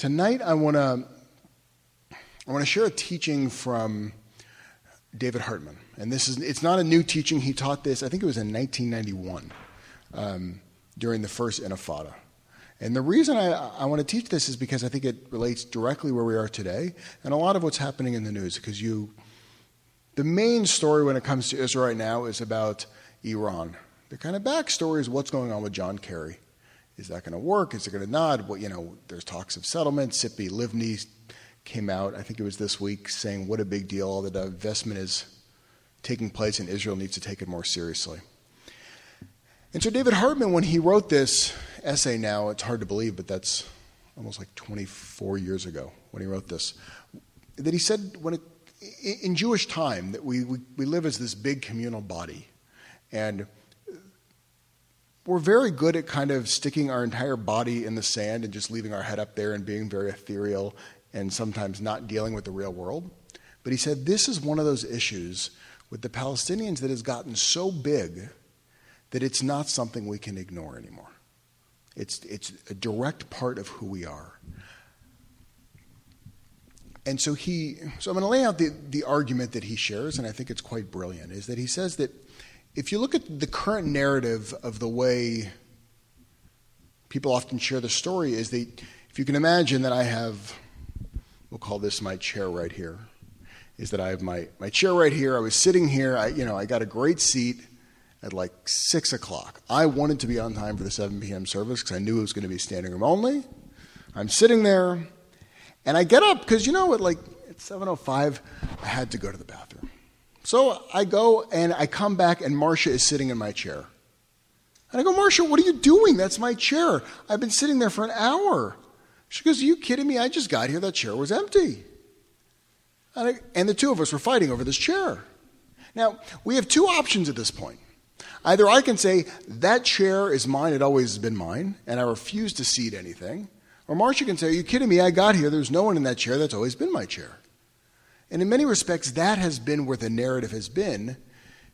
Tonight, I want to I want to share a teaching from David Hartman, and this is it's not a new teaching. He taught this, I think it was in 1991, um, during the first Intifada. And the reason I, I want to teach this is because I think it relates directly where we are today, and a lot of what's happening in the news. Because you, the main story when it comes to Israel right now is about Iran. The kind of backstory is what's going on with John Kerry. Is that going to work? Is it going to nod? Well, you know, there's talks of settlement. Tzipi Livni came out, I think it was this week, saying what a big deal all the divestment is taking place and Israel needs to take it more seriously. And so David Hartman, when he wrote this essay now, it's hard to believe, but that's almost like 24 years ago when he wrote this, that he said when it, in Jewish time that we, we, we live as this big communal body. And we're very good at kind of sticking our entire body in the sand and just leaving our head up there and being very ethereal and sometimes not dealing with the real world. But he said this is one of those issues with the Palestinians that has gotten so big that it's not something we can ignore anymore. It's, it's a direct part of who we are. And so he, so I'm going to lay out the, the argument that he shares, and I think it's quite brilliant, is that he says that if you look at the current narrative of the way people often share the story, is that if you can imagine that I have, we'll call this my chair right here, is that I have my, my chair right here. I was sitting here, I, you know, I got a great seat at like 6 o'clock. I wanted to be on time for the 7 p.m. service because I knew it was going to be standing room only. I'm sitting there, and I get up because, you know, at like at 7.05, I had to go to the bathroom. So I go and I come back, and Marcia is sitting in my chair. And I go, Marcia, what are you doing? That's my chair. I've been sitting there for an hour. She goes, Are you kidding me? I just got here. That chair was empty. And, I, and the two of us were fighting over this chair. Now, we have two options at this point. Either I can say, That chair is mine, it always has been mine, and I refuse to cede anything. Or Marcia can say, Are you kidding me? I got here. There's no one in that chair. That's always been my chair. And in many respects, that has been where the narrative has been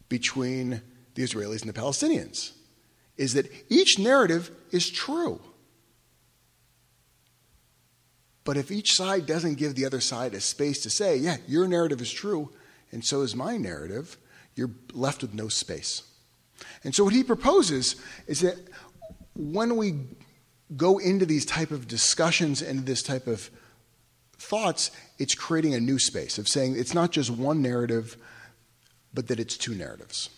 between the Israelis and the Palestinians, is that each narrative is true. But if each side doesn't give the other side a space to say, yeah, your narrative is true, and so is my narrative, you're left with no space. And so what he proposes is that when we go into these type of discussions and this type of thoughts, it's creating a new space of saying it's not just one narrative, but that it's two narratives.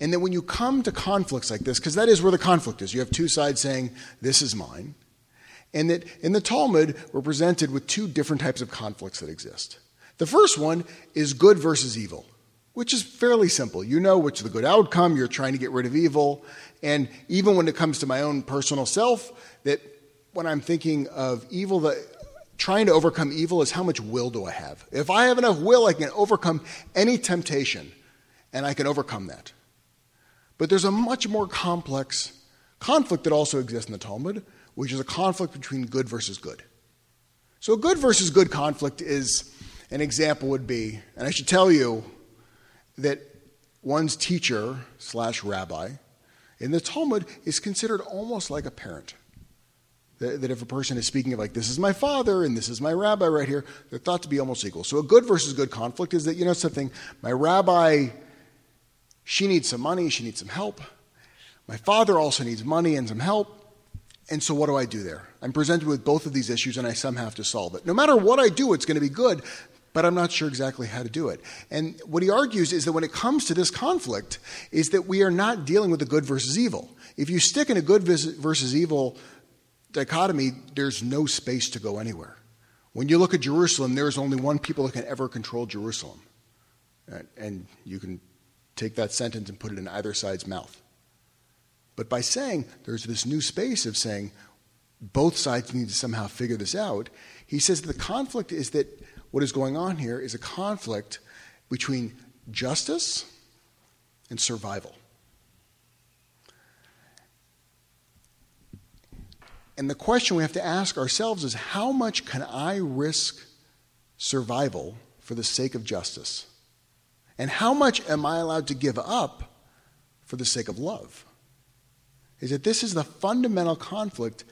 And that when you come to conflicts like this, because that is where the conflict is, you have two sides saying, This is mine. And that in the Talmud, we're presented with two different types of conflicts that exist. The first one is good versus evil, which is fairly simple. You know which the good outcome, you're trying to get rid of evil. And even when it comes to my own personal self, that when I'm thinking of evil, that trying to overcome evil is how much will do I have? If I have enough will, I can overcome any temptation, and I can overcome that. But there's a much more complex conflict that also exists in the Talmud, which is a conflict between good versus good. So, a good versus good conflict is an example would be, and I should tell you that one's teacher slash rabbi in the Talmud is considered almost like a parent. That, that if a person is speaking of, like, this is my father and this is my rabbi right here, they're thought to be almost equal. So, a good versus good conflict is that, you know, something, my rabbi, she needs some money, she needs some help. My father also needs money and some help. And so, what do I do there? I'm presented with both of these issues and I somehow have to solve it. No matter what I do, it's going to be good, but I'm not sure exactly how to do it. And what he argues is that when it comes to this conflict, is that we are not dealing with the good versus evil. If you stick in a good versus evil dichotomy, there's no space to go anywhere. When you look at Jerusalem, there's only one people that can ever control Jerusalem. Uh, and you can take that sentence and put it in either side's mouth. But by saying there's this new space of saying both sides need to somehow figure this out, he says the conflict is that what is going on here is a conflict between justice and survival. And the question we have to ask ourselves is how much can I risk survival for the sake of justice? And how much am I allowed to give up for the sake of love? Is that this is the fundamental conflict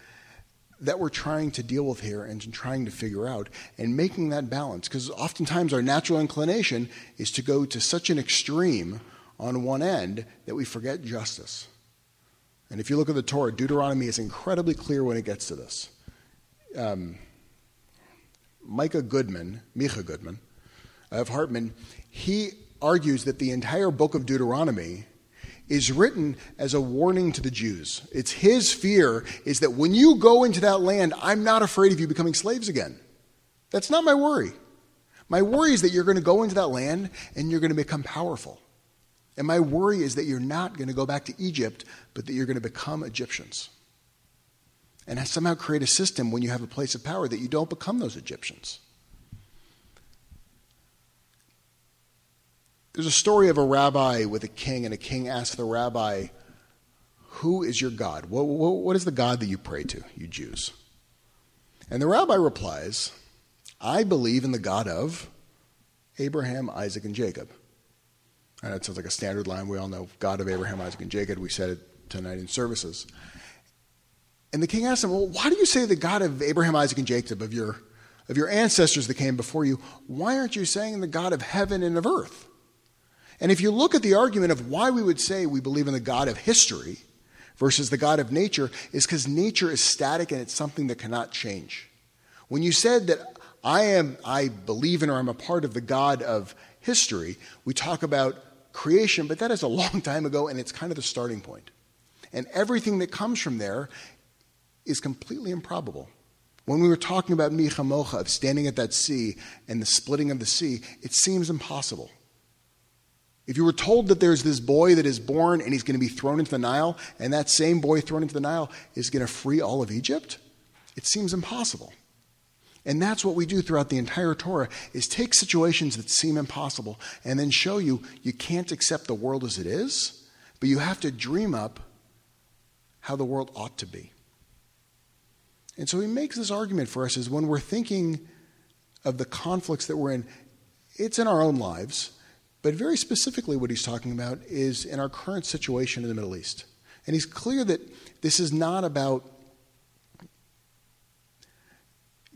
that we're trying to deal with here and trying to figure out and making that balance. Because oftentimes our natural inclination is to go to such an extreme on one end that we forget justice. And if you look at the Torah, Deuteronomy is incredibly clear when it gets to this. Um, Micah Goodman, Micha Goodman of Hartman, he argues that the entire book of Deuteronomy is written as a warning to the Jews. It's his fear is that when you go into that land, I'm not afraid of you becoming slaves again. That's not my worry. My worry is that you're going to go into that land and you're going to become powerful. And my worry is that you're not going to go back to Egypt, but that you're going to become Egyptians. And somehow create a system when you have a place of power that you don't become those Egyptians. There's a story of a rabbi with a king, and a king asks the rabbi, Who is your God? What, what, what is the God that you pray to, you Jews? And the rabbi replies, I believe in the God of Abraham, Isaac, and Jacob. And that sounds like a standard line. We all know God of Abraham, Isaac, and Jacob. We said it tonight in services. And the king asked him, Well, why do you say the God of Abraham, Isaac, and Jacob, of your, of your ancestors that came before you? Why aren't you saying the God of heaven and of earth? And if you look at the argument of why we would say we believe in the God of history versus the God of nature, is because nature is static and it's something that cannot change. When you said that I am, I believe in or I'm a part of the God of history, we talk about creation, but that is a long time ago and it's kind of the starting point. And everything that comes from there is completely improbable. When we were talking about Mi Chamocha, of standing at that sea and the splitting of the sea, it seems impossible. If you were told that there's this boy that is born and he's going to be thrown into the Nile, and that same boy thrown into the Nile is going to free all of Egypt, it seems impossible. And that's what we do throughout the entire Torah is take situations that seem impossible and then show you you can't accept the world as it is, but you have to dream up how the world ought to be. And so he makes this argument for us is when we're thinking of the conflicts that we're in, it's in our own lives, but very specifically, what he's talking about is in our current situation in the Middle East. And he's clear that this is not about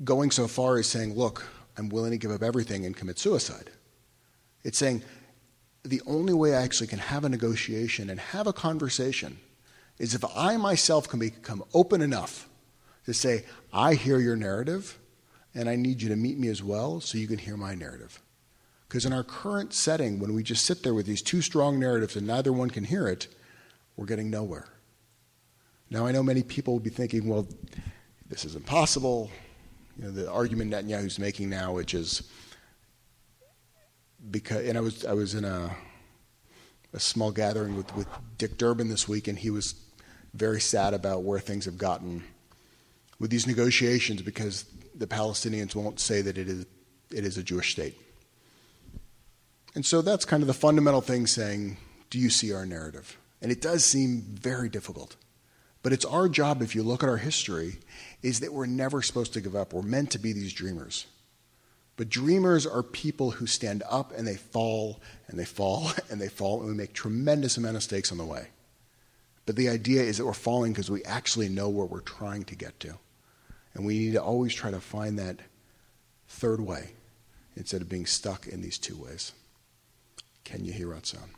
going so far as saying, look, I'm willing to give up everything and commit suicide. It's saying the only way I actually can have a negotiation and have a conversation is if I myself can become open enough to say, I hear your narrative and I need you to meet me as well so you can hear my narrative. Because in our current setting, when we just sit there with these two strong narratives and neither one can hear it, we're getting nowhere. Now, I know many people will be thinking, well, this is impossible. You know, the argument Netanyahu's making now, which is because, and I was, I was in a, a small gathering with, with Dick Durbin this week, and he was very sad about where things have gotten with these negotiations because the Palestinians won't say that it is, it is a Jewish state. And so that's kind of the fundamental thing saying, do you see our narrative? And it does seem very difficult. But it's our job, if you look at our history, is that we're never supposed to give up. We're meant to be these dreamers. But dreamers are people who stand up and they fall and they fall and they fall, and we make tremendous amount of mistakes on the way. But the idea is that we're falling because we actually know where we're trying to get to. And we need to always try to find that third way instead of being stuck in these two ways. Can you hear that sound?